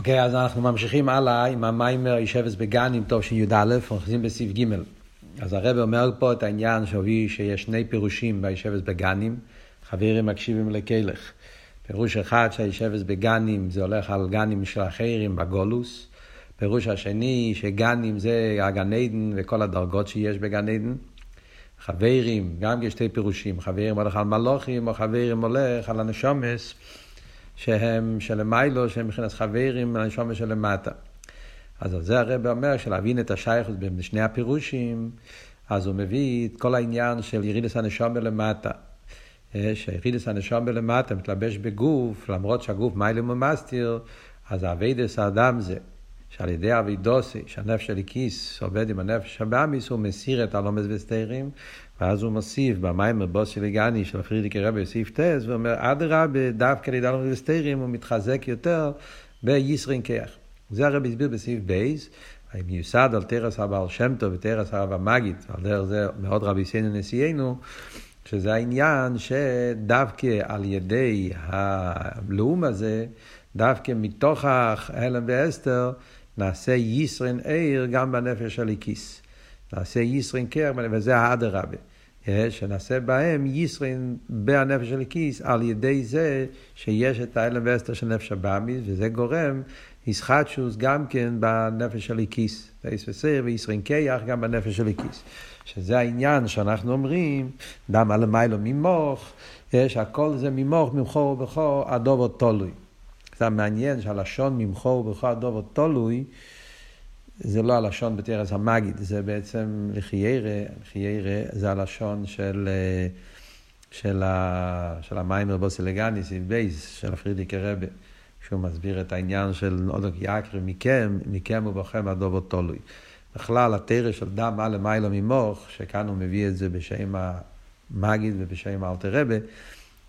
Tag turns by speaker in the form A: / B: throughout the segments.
A: אוקיי, okay, אז אנחנו ממשיכים הלאה עם המיימר ישבס בגנים, טוב שי"א, אוחזים בסעיף ג'. אז הרב אומר פה את העניין שהביא שיש שני פירושים בישבס בגנים, חברים מקשיבים לקלך. פירוש אחד שהישבס בגנים זה הולך על גנים של אחרים בגולוס. פירוש השני שגנים זה הגן עדן וכל הדרגות שיש בגן עדן. חברים, גם יש שתי פירושים, חברים הולך על מלוכים או חברים הולך על הנשומס. שהם שלמעלה, שהם מבחינת חברים, הנשמה שלמטה. אז על זה הרב אומר שלהבין את השייכות בין שני הפירושים, אז הוא מביא את כל העניין של ירידת הנשמה למטה. אה, שירידת הנשמה למטה מתלבש בגוף, למרות שהגוף מעלים ומסתיר, אז עבודת האדם זה, שעל ידי עבודתו, שהנפש האלוקית עובד עם הנפש הבהמית, הוא מסיר את הלומס וסתירים, ואז הוא מוסיף במאמר באתי לגני של פריערדיקער רבי בסעיף ט', ואומר, אדרבה, דווקא לידי הלומס וסתירים, הוא מתחזק יותר בישרין כיח. זה הרבי הסביר בסעיף בייס, מיוסד על תרס הבעל שם טוב ותרס הרב המגיד, ועל דרך זה מאוד רבי סיינו נשיאנו, שזה העניין שדווקא על ידי הלאום הזה, דווקא מתוך ההלם ואסתר, נעשה ישרין עיר גם בנפש של הליקיס. נעשה ישרין קר, וזה האדרבה. שנעשה בהם ישרין בנפש הליקיס על ידי זה שיש את ההלם ואסתר של נפש הבאמיס, וזה גורם ישחטשוס גם כן בנפש של הליקיס. ואיס וסיר וישרין קייח גם בנפש של הליקיס. שזה העניין שאנחנו אומרים, דם על המיילו ממוך, שהכל זה ממוך, ממכו ובכו, הדובו תולוי. זה מעניין שהלשון ממכו ובכו הדובו תולוי, זה לא הלשון בתרס המגיד, זה בעצם לחיירה, לחיירה זה הלשון של, של, ה, של המיימר בוסילגני, סיב בייס, של הפרידיקי רבה, שהוא מסביר את העניין של עודוק יקרי מכם, מכם ובכם הדובו תולוי. בכלל, התרא של דם על למעלה ממוך, שכאן הוא מביא את זה בשם המגיד ובשם האלתר רבה,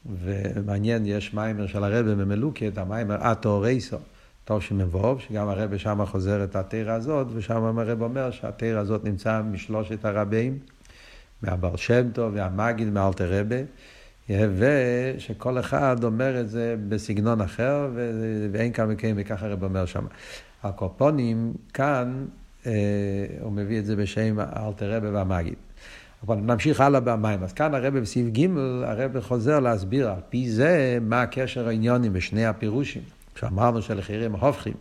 A: ומעניין, יש מיימר של הרבה ממלוקת, המיימר אטו רייסו, טוב שמבוב, שגם הרבה שם חוזר את התרא הזאת, ושם הרבה אומר שהתרא הזאת נמצא משלושת הרבים, מהבר שם טוב והמגיד מאלתר רבה, ושכל אחד אומר את זה בסגנון אחר, ואין כאן מקיים, וככה הרבה אומר שם. הקופונים, כאן, אה, הוא מביא את זה בשם אלתר רבה והמגיד. אבל נמשיך הלאה במים. אז כאן הרב בסעיף ג', הרב חוזר להסביר על פי זה מה הקשר העניונים בשני הפירושים. כשאמרנו שלחירים הופכים,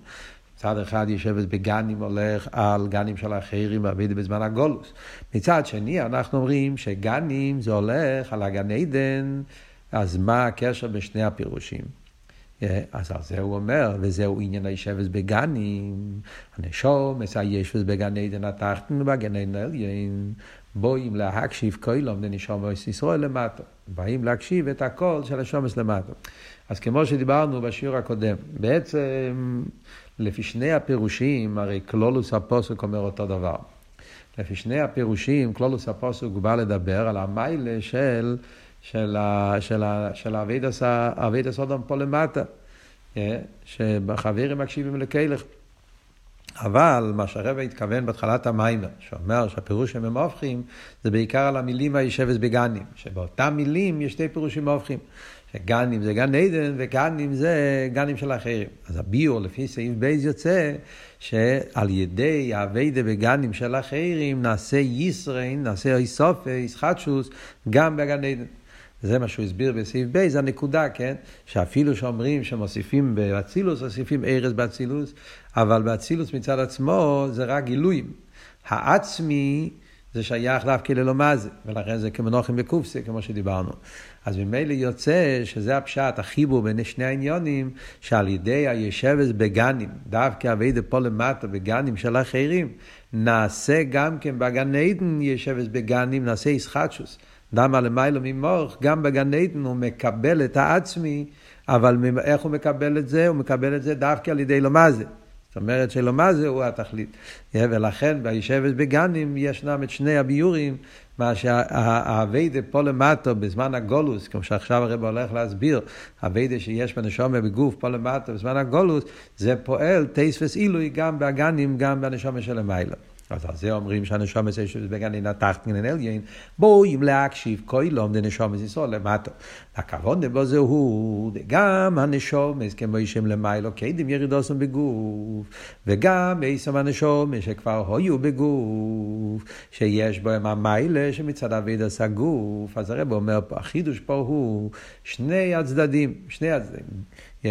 A: מצד אחד יושבת בגנים הולך על גנים של אחרים ועבד בזמן הגולוס. מצד שני אנחנו אומרים שגנים זה הולך על הגן עדן, אז מה הקשר בשני הפירושים? אז על זה הוא אומר, וזהו עניין הישבס בגנים, הנשום, הישבס בגן עדן התחתן ובגן עדן העליין. בואים להקשיב כוילום לנשומס ישראל למטה. באים להקשיב את הקול של השומס למטה. אז כמו שדיברנו בשיעור הקודם, בעצם לפי שני הפירושים, הרי קלולוס הפוסק אומר אותו דבר. לפי שני הפירושים, כללות הפסוק בא לדבר על המעלה של, של, של, של עבודת אדם פה למטה. אה, שבחברים מקשיבים לקולך. אבל מה שהרבי התכוון בהתחלת המאמר, שאומר שהפירוש שהם הפוכים, זה בעיקר על המילים היושבת בגנים, שבאותם מילים יש שתי פירושים הפוכים. שגנים זה גן עדן וגנים זה גנים של אחרים. אז הביאור לפי סעיף ב' יוצא שעל ידי האביידה בגנים של אחרים נעשה ישרין, נעשה איסופה, איסחטשוס, גם בגן עדן. זה מה שהוא הסביר בסעיף ב', זה הנקודה, כן? שאפילו שאומרים שמוסיפים באצילוס, מוסיפים ארז באצילוס, אבל באצילוס מצד עצמו זה רק גילויים. העצמי זה שייך דווקא ללא מה זה, ולכן זה כמנוחם בקופסה, כמו שדיברנו. אז ממילא יוצא שזה הפשט, החיבור בין שני העניונים, שעל ידי הישבס בגנים, דווקא אבי פה למטה בגנים של אחרים, נעשה גם כן בגן עדן ישבס בגנים, נעשה ישחטשוס. דמה למיילו ממוך, גם בגן עדן הוא מקבל את העצמי, אבל איך הוא מקבל את זה? הוא מקבל את זה דווקא על ידי לא מה זה. זאת אומרת שלא מה זה הוא התכלית. ולכן בישבת בגנים ישנם את שני הביורים, מה שהאביידה פה למטו בזמן הגולוס, כמו שעכשיו הרב הולך להסביר, האביידה שיש בנשומה בגוף פה למטו בזמן הגולוס, זה פועל טייס וסילוי גם באגנים, גם בנשומה של המיילה. אז על זה אומרים שהנשומס יש בגן אין התחתן אין עליין, אם להקשיב יום דנשומס ישראל למטה. הכבוד בו זה הוא, גם הנשומס כמו ישם למיילו, קדם ירידוסם בגוף, וגם עשם הנשומס שכבר היו בגוף, שיש בהם המיילה שמצד אביד עשה גוף. אז הרב אומר פה, החידוש פה הוא שני הצדדים, שני הצדדים. Yes,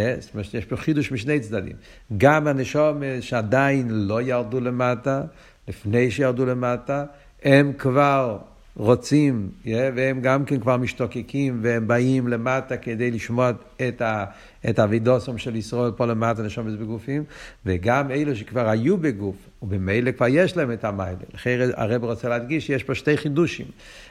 A: יש פה חידוש משני צדדים. גם הנשומס שעדיין לא ירדו למטה, לפני שירדו למטה, הם כבר רוצים, yeah, והם גם כן כבר משתוקקים, והם באים למטה כדי לשמוע את, ה, את האבידוסום של ישראל פה למטה, נשומס בגופים, וגם אלו שכבר היו בגוף, ובמילא כבר יש להם את המיילה. לכן הרב רוצה להדגיש שיש פה שתי חידושים.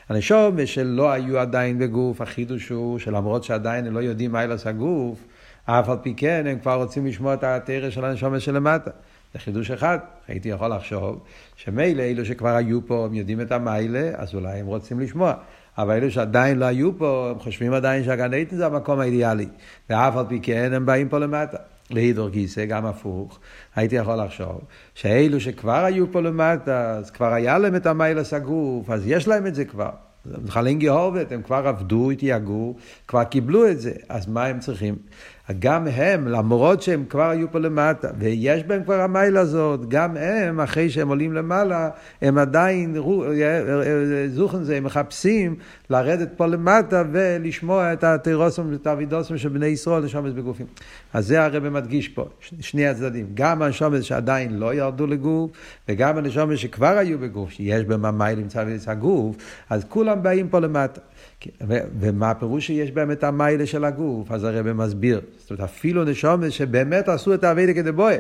A: הנשומס שלא היו עדיין בגוף, החידוש הוא שלמרות שעדיין הם לא יודעים מיילס הגוף, אף על פי כן הם כבר רוצים לשמוע את התרא של הנשומס שלמטה. זה חידוש אחד. הייתי יכול לחשוב שמילא אלו שכבר היו פה, הם יודעים את המיילה, אז אולי הם רוצים לשמוע. אבל אלו שעדיין לא היו פה, הם חושבים עדיין שהגן עדן זה המקום האידיאלי. ואף על פי כן הם באים פה למטה. להידור גיסא, גם הפוך, הייתי יכול לחשוב שאלו שכבר היו פה למטה, אז כבר היה להם את המיילס הגוף, אז יש להם את זה כבר. חלינגי הורבט, הם כבר עבדו, התייגעו, כבר קיבלו את זה, אז מה הם צריכים? גם הם, למרות שהם כבר היו פה למטה, ויש בהם כבר המיילה הזאת, גם הם, אחרי שהם עולים למעלה, הם עדיין, זוכן זה, הם מחפשים לרדת פה למטה ולשמוע את התירוסם ואת האבידוסם של בני ישראל לשומץ בגופים. אז זה הרב מדגיש פה, שני הצדדים, גם הנשומץ שעדיין לא ירדו לגוף, וגם הנשומץ שכבר היו בגוף, שיש בהם המיילה נמצא בצד הגוף, אז כולם באים פה למטה. ומה הפירוש שיש בהם את המיילה של הגוף? אז הרב מסביר. זאת אומרת, אפילו נשומת שבאמת עשו את האביידה כדבואה.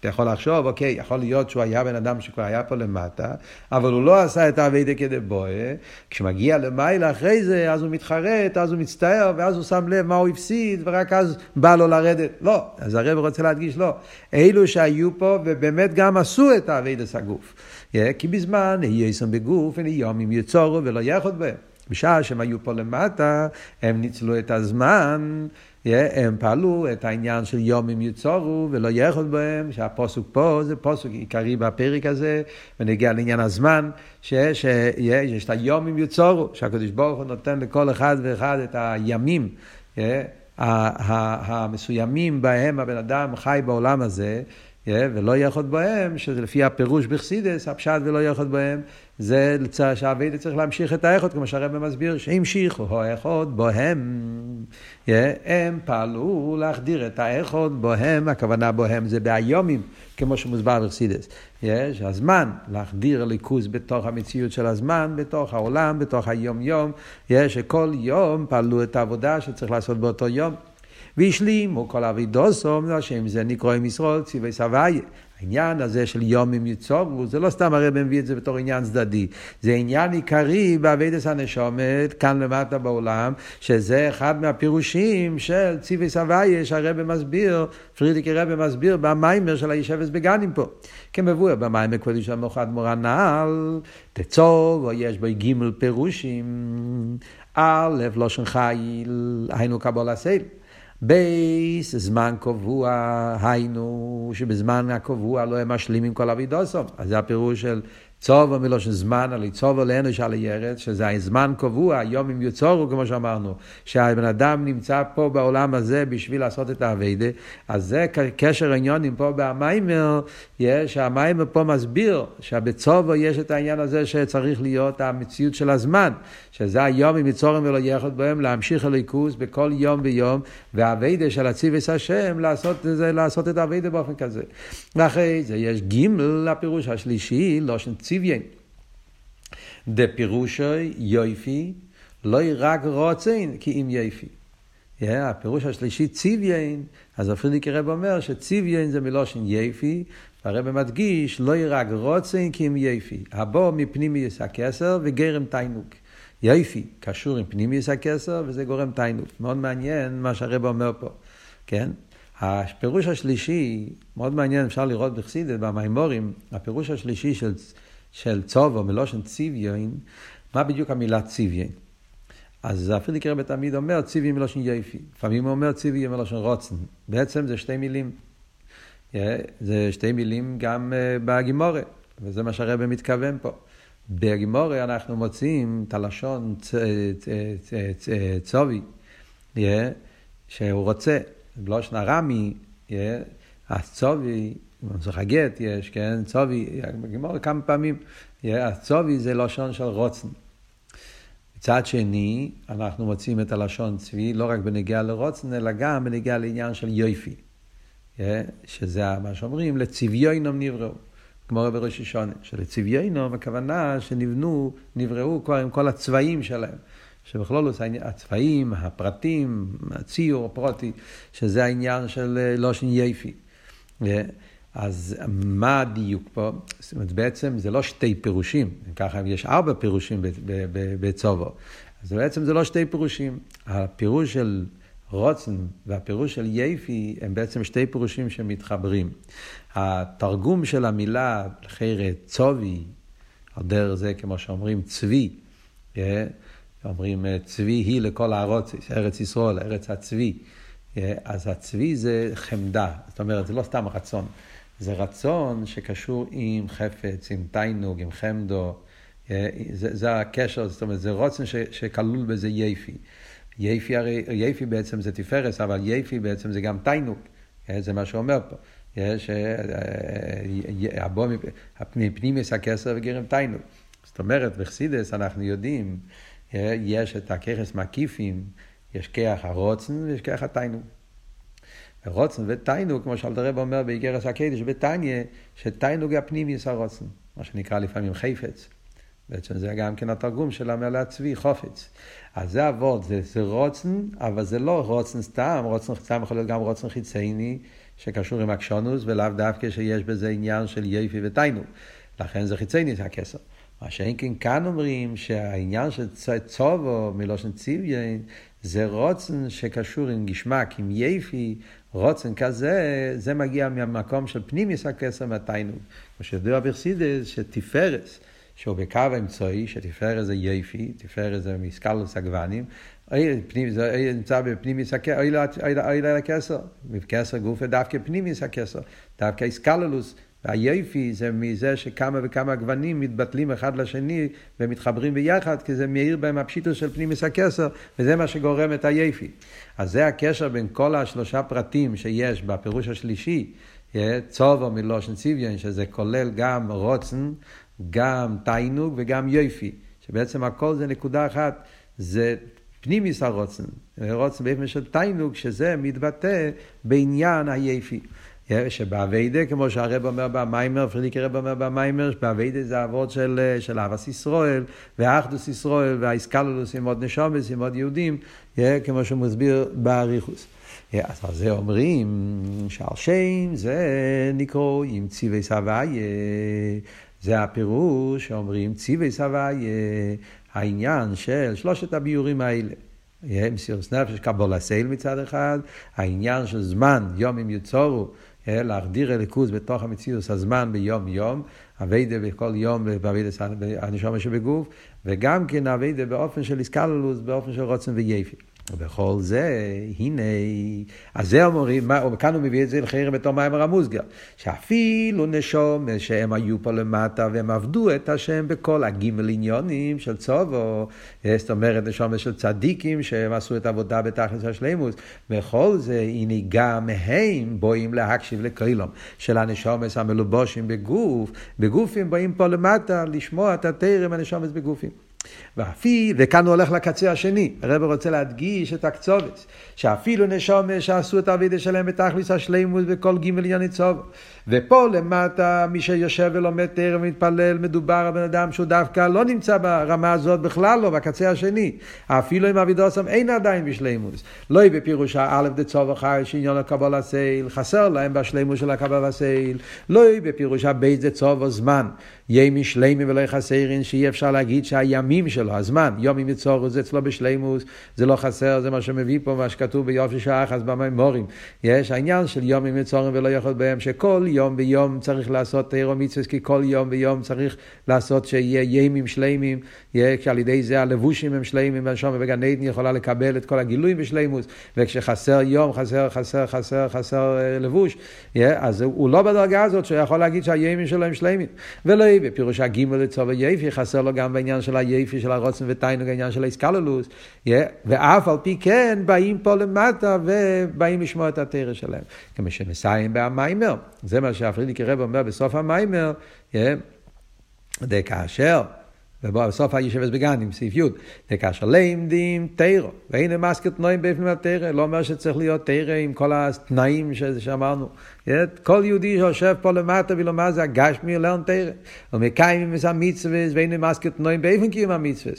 A: אתה יכול לחשוב, אוקיי, יכול להיות שהוא היה בן אדם שכבר היה פה למטה, אבל הוא לא עשה את האביידה כדבואה. כשמגיע למיילה אחרי זה, אז הוא מתחרט, אז הוא מצטער, ואז הוא שם לב מה הוא הפסיד, ורק אז בא לו לרדת. לא, אז הרב רוצה להדגיש, לא. אלו שהיו פה ובאמת גם עשו את האביידה הגוף. כי בזמן, יהיה יסם בגוף, ונהיום יצורו ולא יחוד בהם. בשעה שהם היו פה למטה, הם ניצלו את הזמן, הם פעלו את העניין של יום אם יצורו ולא יאכול בהם, שהפוסוק פה זה פוסוק עיקרי בפרק הזה, ונגיע לעניין הזמן, שיש, שיש את היום אם יצורו, שהקדוש ברוך הוא נותן לכל אחד ואחד את הימים. המסוימים בהם הבן אדם חי בעולם הזה, ולא יאכול בהם, שזה לפי הפירוש בחסידס, הפשט ולא יאכול בהם, זה שהאביידה צריך להמשיך את האיכות, כמו שהרבא מסביר, שהמשיכו האיכות בוהם. הם פעלו להחדיר את האיכות בוהם, הכוונה בוהם זה באיומים, כמו שמוסבר בחסידס. יש הזמן, להחדיר ליכוז בתוך המציאות של הזמן, בתוך העולם, בתוך היום-יום. יש שכל יום פעלו את העבודה שצריך לעשות באותו יום. והשלימו כל אבידוסום, השם זה נקרא עם ישראל, ציווי סבייה. העניין הזה של יום עם יצורו, זה לא סתם הרב מביא את זה בתור עניין צדדי, זה עניין עיקרי באבידס הנשומת, כאן למטה בעולם, שזה אחד מהפירושים של ציווי סבייה, שהרב מסביר, פרידיקי רב מסביר במיימר של הישבס בגנים פה. כמבואר במיימר קודש המוחד מורן נעל, תצור, יש בו גימל פירושים, א', לושן חיל, היינו קבול הסייל. בייס, זמן קבוע, היינו שבזמן הקבוע לא הם משלימים כל אבידוסום. אז זה הפירוש של צובו מלושן זמן, על צובו לאנוש על הירד, שזה הזמן קבוע, היום אם יוצורו, כמו שאמרנו, שהבן אדם נמצא פה בעולם הזה בשביל לעשות את האביידה, אז זה קשר עניונים פה במיימר, שהמיימר פה מסביר שבצובו יש את העניין הזה שצריך להיות המציאות של הזמן, שזה היום אם יצורים ולא יחד בהם, להמשיך הליכוס בכל יום ויום, והאביידה של הציבס השם, לעשות, לעשות את האביידה באופן כזה. ואחרי זה יש גימל, הפירוש השלישי, לא של ציוויין. דפירושוי יויפי, לא רק רוצן כי אם יפי. Yeah, הפירוש השלישי ציוויין, אז הפרידיקי רב אומר שציוויין זה מלושן יפי, והרב מדגיש לא רק רוצן כי אם יפי. הבוא מפנימיוס הכסר וגרם תיינוק. יפי קשור עם פנימיוס הכסר וזה גורם תיינוק. מאוד מעניין מה שהרב אומר פה, כן? הפירוש השלישי, מאוד מעניין, אפשר לראות בחסידת, במימורים, הפירוש השלישי של של צובו מלושן ציוויין, מה בדיוק המילה ציוויין? אז אפילו קרא תמיד אומר ציווי מלושן יפי. לפעמים הוא אומר ציווי מלושן רוצן. בעצם זה שתי מילים. זה שתי מילים גם בגימורה. וזה מה שהרבא מתכוון פה. בגימורי אנחנו מוצאים את הלשון צובי, שהוא רוצה, בלושן הרמי, אז צובי, במסך הגט יש, כן, צובי, בגימורי כמה פעמים, אז צובי זה לשון של רוצן. מצד שני, אנחנו מוצאים את הלשון צבי לא רק בנגיעה לרוצן, אלא גם בנגיעה לעניין של יופי. שזה מה שאומרים, לצביונם נבראו. כמו בראש השונה, שלצביונם הכוונה שנבנו, נבראו כבר עם כל הצבעים שלהם. שבכלול הצבעים, הפרטים, הציור, הפרוטי, שזה העניין של לושן יפי. אז מה הדיוק פה? זאת אומרת, בעצם זה לא שתי פירושים, ככה יש ארבע פירושים בצובו. אז בעצם זה לא שתי פירושים. הפירוש של רוצן והפירוש של יפי הם בעצם שתי פירושים שמתחברים. התרגום של המילה, לחיירת צובי, על זה כמו שאומרים צבי, אה, אומרים אה, צבי היא לכל הארץ, ארץ ישראל, ארץ הצבי. אה, אז הצבי זה חמדה, זאת אומרת, זה לא סתם רצון, זה רצון שקשור עם חפץ, עם תיינוג, עם חמדו, זה, זה הקשר, זאת אומרת, זה רוצן שכלול בזה יפי. יפי הרי, יפי בעצם זה תפארס, אבל יפי בעצם זה גם תיינוג, זה מה שהוא אומר פה. יש, מפנימיס הכסר וגרם תיינוג. זאת אומרת, בחסידס אנחנו יודעים, יש את הככס מקיפים, יש כיח הרוצן ויש כיח התיינוג. רוצן ותיינוג, כמו שאלתרעב אומר באיגרס הקדש בתניא, שתיינוג הפנימיס הרוצן, מה שנקרא לפעמים חפץ. בעצם זה גם כן התרגום של המילה צבי, חופץ. אז זה אבות, זה, זה רוצן, אבל זה לא רוצן סתם, רוצן סתם יכול להיות גם רוצן חיצייני, שקשור עם הקשונוס, ולאו דווקא שיש בזה עניין של יפי ותיינוג. לכן זה חיצייני, זה הכסר. מה שאין כן כאן אומרים שהעניין של צובו מלושן ציוויין זה רוצן שקשור עם גשמק, עם יפי, רוצן כזה, זה מגיע מהמקום של פנימיס הכסר מהתיינוג. כמו שידוע ברסידס, שתפארס. שהוא בקו האמצעי, שתפארת זה יפי, תפארת זה מסקלוס הגוונים, זה נמצא בפנימיס הכסר, אוי לכסר, בכסר גופה דווקא פנימיס הכסר, דווקא איסקללוס, והיפי זה מזה שכמה וכמה גוונים מתבטלים אחד לשני ומתחברים ביחד, כי זה מאיר בהם הפשיטוס של פנימיס הכסר, וזה מה שגורם את היפי. אז זה הקשר בין כל השלושה פרטים שיש בפירוש השלישי, צובו מלושן ציוויון, שזה כולל גם רוצן, גם תיינוג וגם יופי, שבעצם הכל זה נקודה אחת, זה פנימיס הרוצן, רוצן באופן של תיינוג, שזה מתבטא בעניין היפי. שבאביידה, כמו שהרב אומר במיימר, פרידיק הרב אומר במיימר, באביידה זה אבות של, של אבס ישראל, ואחדוס ישראל, והאיסקלולוס עם עוד נשומס, עם עוד יהודים, כמו שהוא מסביר באריכוס. אז על זה אומרים שעל שם זה נקראו עם ציווי סבייה. זה הפירוש שאומרים ציווי סבייה, העניין של שלושת הביורים האלה. מסירות נפש, קבול הסייל מצד אחד, העניין של זמן, יום אם יצורו, להחדיר אליקוס בתוך המציאות, הזמן ביום יום, אביידה בכל יום באביידה הנשמה שבגוף, וגם כן אביידה באופן של איסקללוס, באופן של רוצן ויפי. ובכל זה, הנה, אז זה אומרים, כאן הוא מביא את זה לחיירם בתור מים המוסגר, שאפילו נשום שהם היו פה למטה והם עבדו את השם בכל הגימל עניונים של צובו, זאת אומרת נשום של צדיקים שהם עשו את העבודה בתכלס השלימוס, בכל זה, הנה גם הם בואים להקשיב לקרילום של הנשומס המלובושים בגוף, בגופים באים פה למטה לשמוע את התרם הנשומס בגופים. ואפי, וכאן הוא הולך לקצה השני, הרב רוצה להדגיש את הקצובץ, שאפילו נשומה שעשו את האבידה שלהם בתכליס השלימות בכל ג' ענייני צוב. ופה למטה, מי שיושב ולומד תרם ומתפלל, מדובר על בן אדם שהוא דווקא לא נמצא ברמה הזאת בכלל לא, בקצה השני. אפילו אם אבידוסם אין עדיין בשלימות. לא יהיה בפירושה א' דצוב אחר שעניון הקבלה סייל, חסר להם בשלימות של הקבלה סייל. לא יהיה בפירושה בית דצוב זמן. יהיה משלימים ולא חסרין, שאי אפשר להגיד שהימים הימים שלו, הזמן, יום יצורו זה אצלו בשלימוס, זה לא חסר, זה מה שמביא פה, מה שכתוב ביופי שעה אחת במימורים. יש העניין של יום יצורים ולא יכול בהם, שכל יום ויום צריך לעשות תירו מצווה, כי כל יום ויום צריך לעשות שיהיה ימים שלימים, כשעל ידי זה הלבושים הם שלימים, והנשום בגן עדן יכולה לקבל את כל הגילויים בשלימוס, וכשחסר יום, חסר, חסר, חסר, חסר אה, לבוש, אז הוא לא בדרגה הזאת שהוא יכול להגיד שהימים שלו הם שלימים. ולא יהיה, בפירוש הגימל לצוב היפי, חסר לו גם בעניין של היפי, של הרוצן ותיינוג, העניין של האיסקלולוס, ואף על פי כן באים פה למטה ובאים לשמוע את התרא שלהם. כמו שמסיים במיימר, זה מה שהפרידיקי רב אומר בסוף המיימר, דקאשר. ובסוף הישבס בגנים, סעיף י', דקאשר לימדים תירו, והנה מסקת נועים בפנים התרא, לא אומר שצריך להיות תרא עם כל התנאים שאמרנו. כל יהודי שיושב פה למטה ולומר זה הגשמי לרן תרא. ומקיימים את המצווה והנה מסקת נועים באופן קיום המצווה.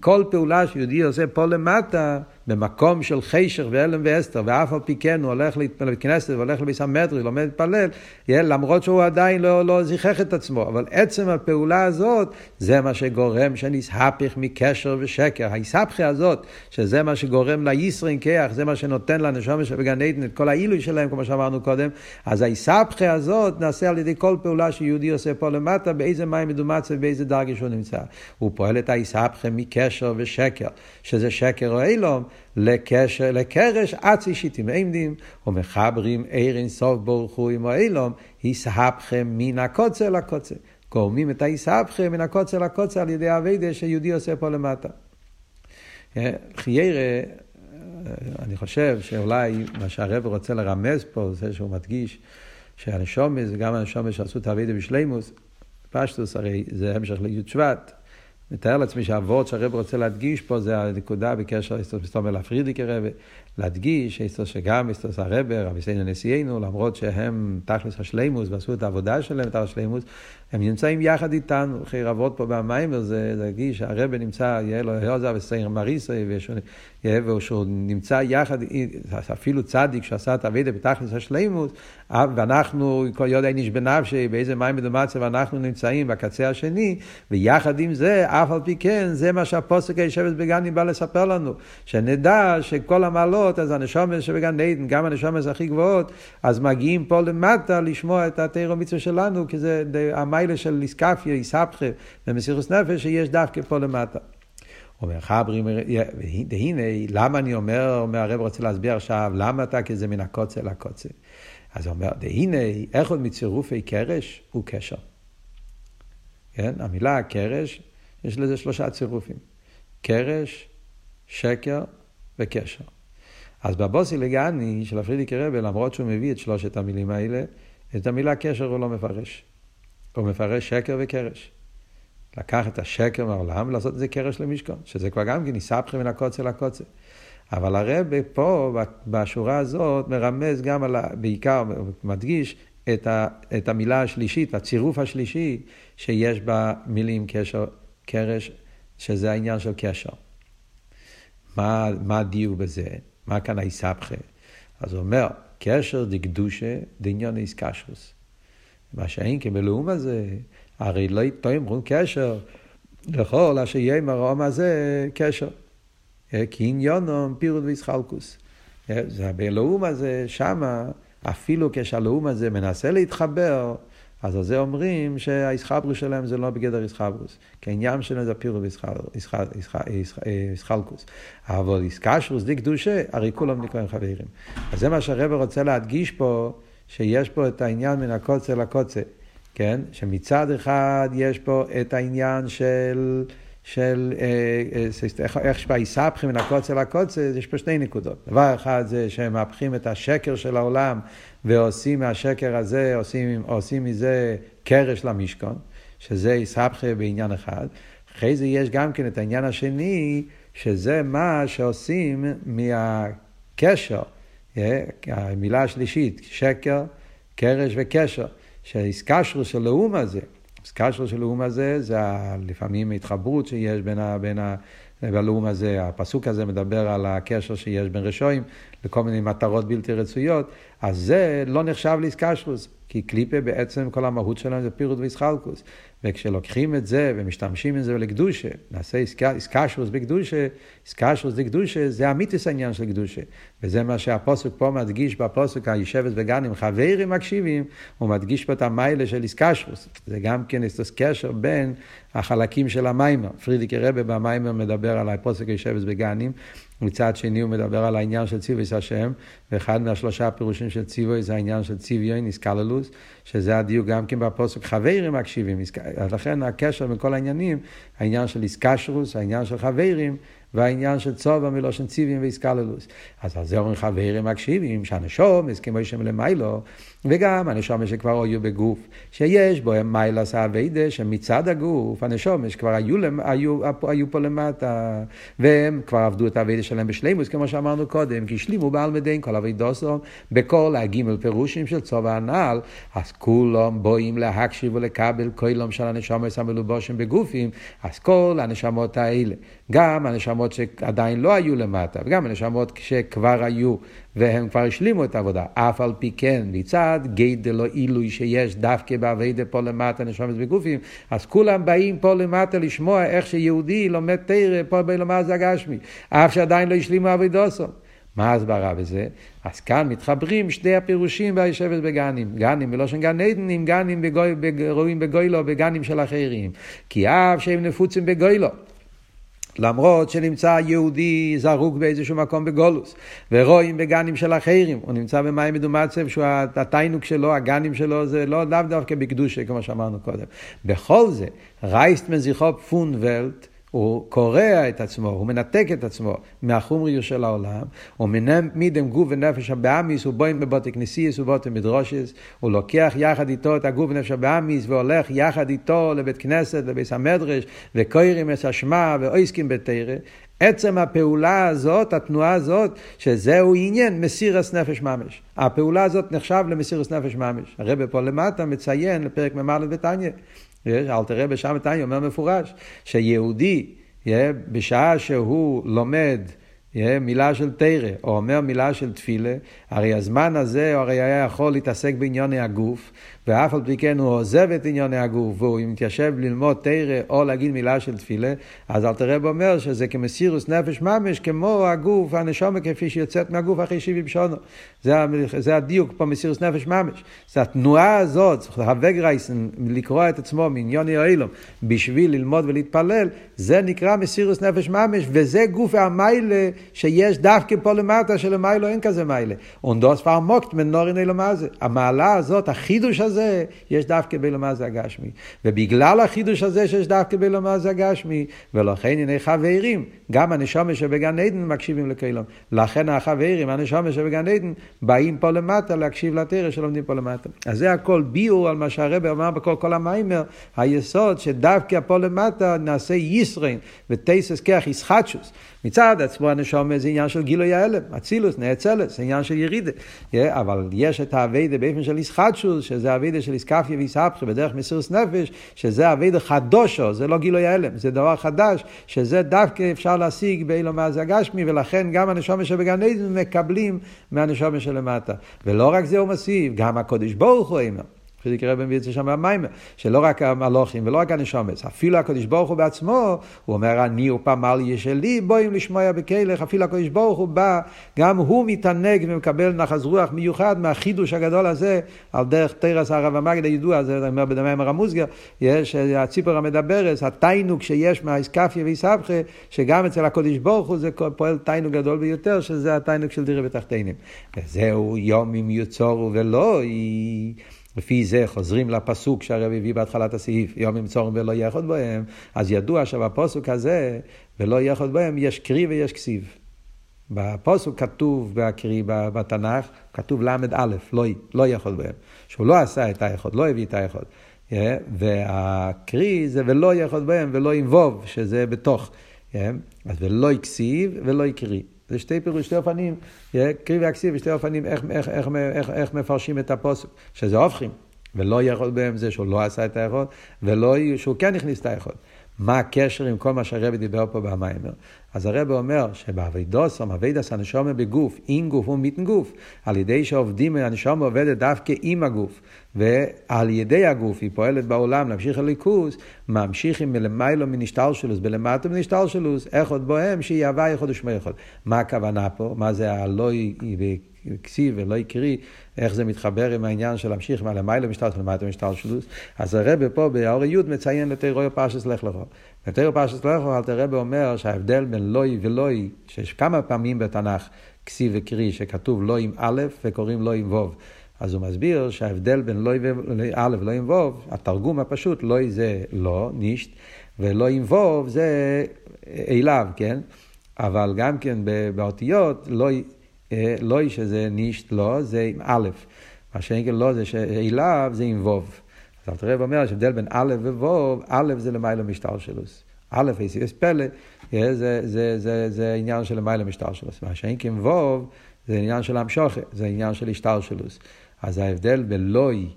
A: כל פעולה שיהודי עושה פה למטה, במקום של חישך ואלם ואסתר, ואף על פי כן הוא הולך לבית כנסת והולך לביס המטרי, לומד להתפלל, למרות שהוא עדיין לא, לא זיכך את עצמו. אבל עצם הפעולה הזאת, זה מה שגורם שנסהפך מקשר ושקר. ההיסהפכה הזאת, שזה מה שגורם לישרין כיח, זה מה שנותן לנשום שבגן עדן את כל העילוי שלהם, כמו שאמרנו קודם, אז ההיסהפכה הזאת נעשה על ידי כל פעולה שיהודי עושה פה למטה, באיזה מים מדומץ ובאיזה דרגה שהוא נמצא. הוא פועל את ההיסהפכה מקשר ושקר, שזה שקר או אילום, לקשר, לקרש עצי שיטים עמדים, ומחברים עיר סוף ברוך הוא עם האילום, היסהפכה מן הקוצר לקוצר. גורמים את ההיסהפכה מן הקוצר לקוצר על ידי אביידה שיהודי עושה פה למטה. אה, חיירה, אני חושב שאולי מה שהרב רוצה לרמז פה, זה שהוא מדגיש שהנשומס, גם הנשומס שעשו את האביידה בשלימוס, פשטוס הרי זה המשך לי"ד שבט. מתאר לעצמי שהוורד שהרב רוצה להדגיש פה זה הנקודה בקשר מסתום אל הפרידיקי רבי, להדגיש אסטוס שגם אסטוס הרבר, רבי סיינו נשיאנו, למרות שהם תכלס השלימוס ועשו את העבודה שלהם, את השלימוס, הם נמצאים יחד איתנו, אחרי רבות פה במים, וזה להגיד שהרבה נמצא, יהיה לו הוזה וסייר מריסי, ושהוא נמצא יחד, אפילו צדיק שעשה את אבידה בתכלס השלימות, ואנחנו, כל יודע איניש בנפשי, באיזה מים מדומציה, ואנחנו נמצאים בקצה השני, ויחד עם זה, אף על פי כן, זה מה שהפוסק הישבת בגנים בא לספר לנו, שנדע שכל המעלות, אז הנשומת שבגן עדן, גם הנשומת הכי גבוהות, אז מגיעים פה למטה לשמוע את התירו מצווה שלנו, כי זה המיילה של איסקפיה, איסבכה, במסירוס נפש, שיש דווקא פה למטה. אומר חברי, והנה, למה אני אומר, אומר הרב רוצה להסביר עכשיו, למה אתה כזה מן הקוצה לקוצה? אז הוא אומר, והנה, איך עוד מצירופי קרש הוא קשר. כן, המילה קרש, יש לזה שלושה צירופים. קרש, שקר וקשר. אז בבוסי לגני של הפרידיקי רבי, למרות שהוא מביא את שלושת המילים האלה, את המילה קשר הוא לא מפרש. הוא מפרש שקר וקרש. לקח את השקר מהעולם ולעשות את זה קרש למשכון, שזה כבר גם כן יספחי מן הקוצה לקוצה. אבל הרב פה, בשורה הזאת, מרמז גם על, בעיקר מדגיש את, ה, את המילה השלישית, הצירוף השלישי שיש במילים קשר, קרש, שזה העניין של קשר. מה, מה הדיוק בזה? מה כאן היסבכה? אז הוא אומר, קשר דקדושה דעניין איסקשרוס. מה שאין כבלאום הזה, הרי לא יתפעם קשר לכל אשר יהיה עם הרעום הזה קשר. אה, כי עניונום פירוט ויסחלקוס. אה, זה הבאלוהום הזה, שמה, אפילו כשהלאום הזה מנסה להתחבר, אז על זה אומרים שהאיסחברוס שלהם זה לא בגדר איסחברוס. כי העניין שלהם זה פירוט ויסחלקוס. אבל איסקשרוס די קדושה, הרי כולם נקראים חברים. אז זה מה שהרבר רוצה להדגיש פה, שיש פה את העניין מן הקוצר לקוצר. כן? שמצד אחד יש פה את העניין של, של אה, אה, איך שבאיסבחים מן הקוצר לקוצר, יש פה שני נקודות. דבר אחד זה שהם מהפכים את השקר של העולם ועושים מהשקר הזה, עושים, עושים מזה קרש למשכון, שזה איסבחה בעניין אחד. אחרי זה יש גם כן את העניין השני, שזה מה שעושים מהקשר, אה, המילה השלישית, שקר, קרש וקשר. שהאיסקשרו של האום הזה, האיסקשרו של האום הזה זה לפעמים התחברות שיש בין, ה, בין ה, בלאום הזה, הפסוק הזה מדבר על הקשר שיש בין רשועים לכל מיני מטרות בלתי רצויות, אז זה לא נחשב לאיסקשרוס. כי קליפה בעצם כל המהות שלנו זה פירוט ואיסחלקוס. וכשלוקחים את זה ומשתמשים עם זה לקדושה, נעשה איסקשרוס בקדושה, איסקשרוס בקדושה זה אמיתיס העניין של קדושה. וזה מה שהפוסק פה מדגיש בפוסק היושבת בגנים, חברים מקשיבים, הוא מדגיש פה את המיילה של איסקשרוס. זה גם כן יש קשר בין החלקים של המיימר. פרידיקי רבה במיימר מדבר על הפוסק היושבת בגנים, מצד שני הוא מדבר על העניין של ציוויס השם, ואחד מהשלושה פירושים של ציווי זה העניין של ציוויון, איסקללוס, שזה הדיוק גם כן בפוסק חברים מקשיבים, אז לכן הקשר בין כל העניינים, העניין של איסקשרוס, העניין של חברים, והעניין של צובה מלושן ציווים ואיסקללוס. אז על זה אומרים חברים מקשיבים, שהנשום, כמו שם למיילו, וגם הנשומש שכבר היו בגוף, שיש בו מיילס האביידה, שמצד הגוף, הנשומש כבר היו, היו, היו פה למטה, והם כבר עבדו את האביידה שלהם בשלימוס, כמו שאמרנו קודם, כי השלימו בעל מדין כל אביידוסו, בכל הגימל פירושים של צובע הנעל, אז כולם בואים להקשיב ולקבל כלום של הנשומש המלובושים בגופים, אז כל הנשמות האלה, גם הנשמות שעדיין לא היו למטה, וגם הנשמות שכבר היו והם כבר השלימו את העבודה. אף על פי כן, מצד גדל או עילוי שיש דווקא בעבודה פה למטה נשומת בגופים, אז כולם באים פה למטה לשמוע איך שיהודי לומד תרא פה בלומד זה הגשמי, אף שעדיין לא השלימו עבודוסו. מה ההסברה בזה? אז כאן מתחברים שני הפירושים ביושבת בגנים. גנים בלושן גן עדן עם גנים רואים בגוילו, בגנים של אחרים. כי אף שהם נפוצים בגוילו. למרות שנמצא יהודי זרוק באיזשהו מקום בגולוס, ורואים בגנים של אחרים, הוא נמצא במים מדומצב, שהוא התיינוק שלו, הגנים שלו, זה לא דווקא בקדושה, כמו שאמרנו קודם. בכל זה, רייסט מזיכו פון ולט, הוא קורע את עצמו, הוא מנתק את עצמו מהחומריות של העולם, הוא מידם גוף ונפש הבאמיס, הוא בוין בבוטי כנסיס ובוטי מדרושס, הוא לוקח יחד איתו את הגוף ונפש הבאמיס והולך יחד איתו לבית כנסת, לבית המדרש, וקוירים את השמע ואויסקים בתרא. עצם הפעולה הזאת, התנועה הזאת, שזהו עניין מסירס נפש ממש. הפעולה הזאת נחשב למסירס נפש ממש. הרב פה למטה מציין לפרק מ"א בתניא. אל תראה בשם תניא אומר מפורש, שיהודי, בשעה שהוא לומד מילה של תרא, או אומר מילה של תפילה, הרי הזמן הזה הוא הרי היה יכול להתעסק בענייני הגוף, ואף על פי כן הוא עוזב את ענייני הגוף, והוא מתיישב ללמוד תרא או להגיד מילה של תפילה, אז אל תראה אומר שזה כמסירוס נפש ממש, כמו הגוף, הנשומה כפי שיוצאת מהגוף אחרי שבעים שונו. זה, זה הדיוק פה מסירוס נפש ממש. זה התנועה הזאת, הווגרייסן, לקרוא את עצמו מעניוני האילום, בשביל ללמוד ולהתפלל, זה נקרא מסירוס נפש ממש, וזה גוף המיילה שיש דווקא פה למטה, שלמיילו אין כזה מיילה. אונדוס פר מוקט מנורין אלו מה זה. המעלה הזאת, החידוש הזה, יש דווקא בלמה זה הגשמי. ובגלל החידוש הזה שיש דווקא בלמה זה הגשמי, ולכן הנה חברים, גם הנשומה שבגן עדן מקשיבים לקהילום. לכן החברים, הנשומה שבגן עדן, באים פה למטה להקשיב לתרא שלומדים פה למטה. אז זה הכל ביור על מה שהרבא אמר בכל כל המיימר, היסוד שדווקא פה למטה נעשה ישרין ותסס כח ישחטשוס. מצד עצמו הנשום זה עניין של גילוי ההלם, אצילוס, נאצלס, זה עניין של ירידה. אבל יש את האביידה באופן של ישחטשוס, שזה האביידה של איסקפיה ואיסהפכי בדרך מסירוס נפש, שזה האביידה חדושו, זה לא גילוי ההלם, זה דבר חדש, שזה דווקא אפשר להשיג באילו מה זה הגשמי, ולכן גם הנשום שבגן עדן מקבלים מהנשום שלמטה. ולא רק זה הוא מוסיף, גם הקודש ברוך הוא אומר. חיזיק רבי מביא את זה שם במיימר, שלא רק המלוכים ולא רק הנשומץ, אפילו הקדוש ברוך הוא בעצמו, הוא אומר, אני ופמליה שלי, בואים לשמוע בכלך, אפילו הקדוש ברוך הוא בא, גם הוא מתענג ומקבל נחז רוח מיוחד מהחידוש הגדול הזה, על דרך תרס הרב המגד הידוע, זה אומר בדמיימר המוסגר, יש הציפור המדברס, התיינוג שיש מהאיסקפיה ואיסבכה, שגם אצל הקדוש ברוך הוא זה פועל תיינוג גדול ביותר, שזה התיינוג של דירה בתחתינים. וזהו יום אם יוצורו ולא, לפי זה חוזרים לפסוק שהרב הביא בהתחלת הסעיף, יום ימצורם ולא יחוד בהם, אז ידוע שבפסוק הזה, ולא יחוד בהם, יש קרי ויש כסיב. בפסוק כתוב בהקרי בתנ"ך, כתוב ל"א, לא, לא יכול בהם. שהוא לא עשה את היחוד, לא הביא את היחוד. והקרי זה ולא יכול בהם ולא ינבוב, שזה בתוך. אז ולא יקסיב ולא יקרי. זה שתי פירוש, שתי אופנים, קרי והכסיב, שתי אופנים, איך, איך, איך, איך, איך מפרשים את הפוסק, שזה הופכים, ולא יכול בהם זה שהוא לא עשה את היכול, ולא שהוא כן הכניס את היכול. מה הקשר עם כל מה שהרבי דיבר פה במיימר. אז הרבי אומר שבאבידוסום, אבידס הנשומה בגוף, אין גוף ומיתן גוף, על ידי שעובדים, הנשומה עובדת דווקא עם הגוף, ועל ידי הגוף היא פועלת בעולם להמשיך הליכוס, ממשיכים מלמיילו מנשתל שלוס, בלמטה מנשתל שלוס, איך עוד בוהם שיהיה הווה יכול ושמי יכול. מה הכוונה פה? מה זה הלא כסיב ולא יקרי, איך זה מתחבר עם העניין של להמשיך מהלמיילו משתל למטה משתל שלוס. אז הרבי פה באור י' מציין לתירוי פרשס לך לך. בתיאור פרשת לך לך, אלתר רבי אומר שההבדל בין לוי ולוי, שיש כמה פעמים בתנ"ך כסיב וקרי, שכתוב לא עם א' וקוראים לא עם ו'. אז הוא מסביר שההבדל בין לוי וא' ולא עם ו', התרגום הפשוט, לוי זה לא, נישט, ולא עם ו' זה אליו, כן? אבל גם כן באותיות, לוי, לוי שזה נישט לא, זה עם א', מה שאין כן לא זה שאליו זה עם ו'. אז אלתר רב אומר שהבדל בין א' וו', א' זה למעלה משטר שלוס. א', יש פלא, זה, זה, זה, זה, זה עניין של למעלה משטר שלוס. מה שאין כן ו', זה עניין של המשוכה, זה עניין של השטר שלוס. אז ההבדל בלוי,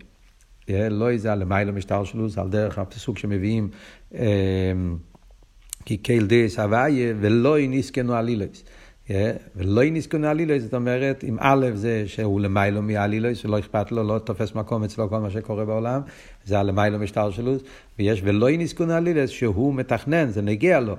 A: לוי זה הלמעלה משטר שלוס, על דרך הפסוק שמביאים, כי קייל דייס הוויה ולוי ניסקנו עלילס. ולא נסקונה עלילוי, זאת אומרת, אם א' זה שהוא למיילו מעלילוי, שלא אכפת לו, לא תופס מקום אצלו כל מה שקורה בעולם, זה הלמיילו משטר שלו, ויש ולא נסקונה עלילוי, שהוא מתכנן, זה נגיע לו.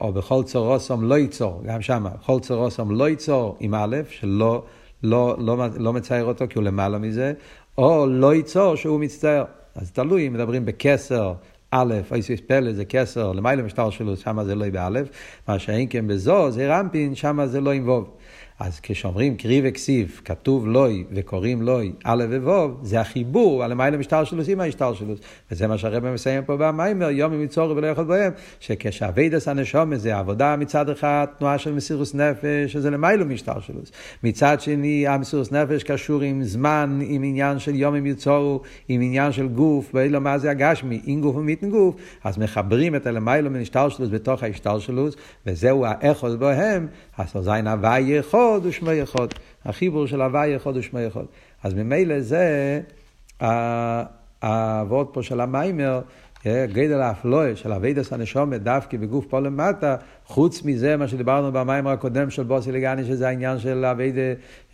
A: או בכל צורוסום לא ייצור, גם שם, בכל צורוסום לא ייצור עם א', שלא לא, לא, לא מצייר אותו כי הוא למעלה מזה, או לא ייצור שהוא מצטער. אז תלוי אם מדברים בכסר א', אייסיס פלא זה כסר, למעלה משטר שלו, שם זה לא באלף, מה שאין כן בזו, זה רמפין, שם זה לא עם ווב. אז כשאומרים קרי וכסיף, כתוב לוי וקוראים לוי, א' וו', זה החיבור על המיילה משטר שלוס עם המשטר שלוס. וזה מה שהרבא מסיים פה במיימר, יום עם יצורי ולא יכול בהם, שכשאביידס הנשום זה עבודה מצד אחד, תנועה של מסירוס נפש, שזה למיילה משטר שלוס. מצד שני, המסירוס נפש קשור עם זמן, עם עניין של יום עם יצורו, עם עניין של גוף, ואילו מה זה הגשמי, עם גוף ומיתן גוף, אז מחברים את הלמיילו משטר שלוס בתוך ההשטר שלוס, וזהו האחוז בהם, אז זין הווי יכול. אחד ושמי אחד. החיבור של הוואי אחד ושמי אחד. אז ממילא זה העבוד פה של המיימר, אה, גדל האפלואה של אבידס הנשומת דווקא בגוף פה למטה, חוץ מזה מה שדיברנו במיימר הקודם של בוסי לגני, שזה העניין של אבידה,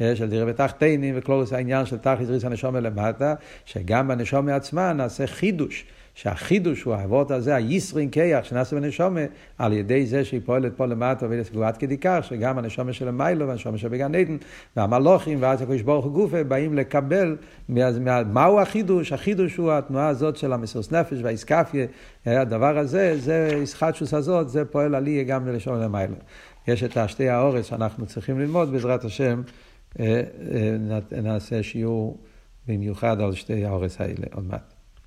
A: אה, של דירה בתחתינים, וכלולוס העניין של תח יזריס הנשומת למטה, שגם בנשומת עצמה נעשה חידוש. שהחידוש הוא האבות הזה, הישרין כיח שנעשה בנשומה, על ידי זה שהיא פועלת פה למטה ולסגור עד כדי כך, שגם הנשומה של המיילו והנשומה של בגן עדן, והמלוכים ואז הקדוש ברוך הוא גופה באים לקבל, מהו החידוש? החידוש הוא התנועה הזאת של המסוס נפש והאיסקפיה, הדבר הזה, זה איסחטשוס הזאת, זה פועל עלי גם ללשון למיילו. יש את השתי האורס שאנחנו צריכים ללמוד, בעזרת השם אה, אה, נעשה שיעור במיוחד על שתי האורס האלה עוד מעט.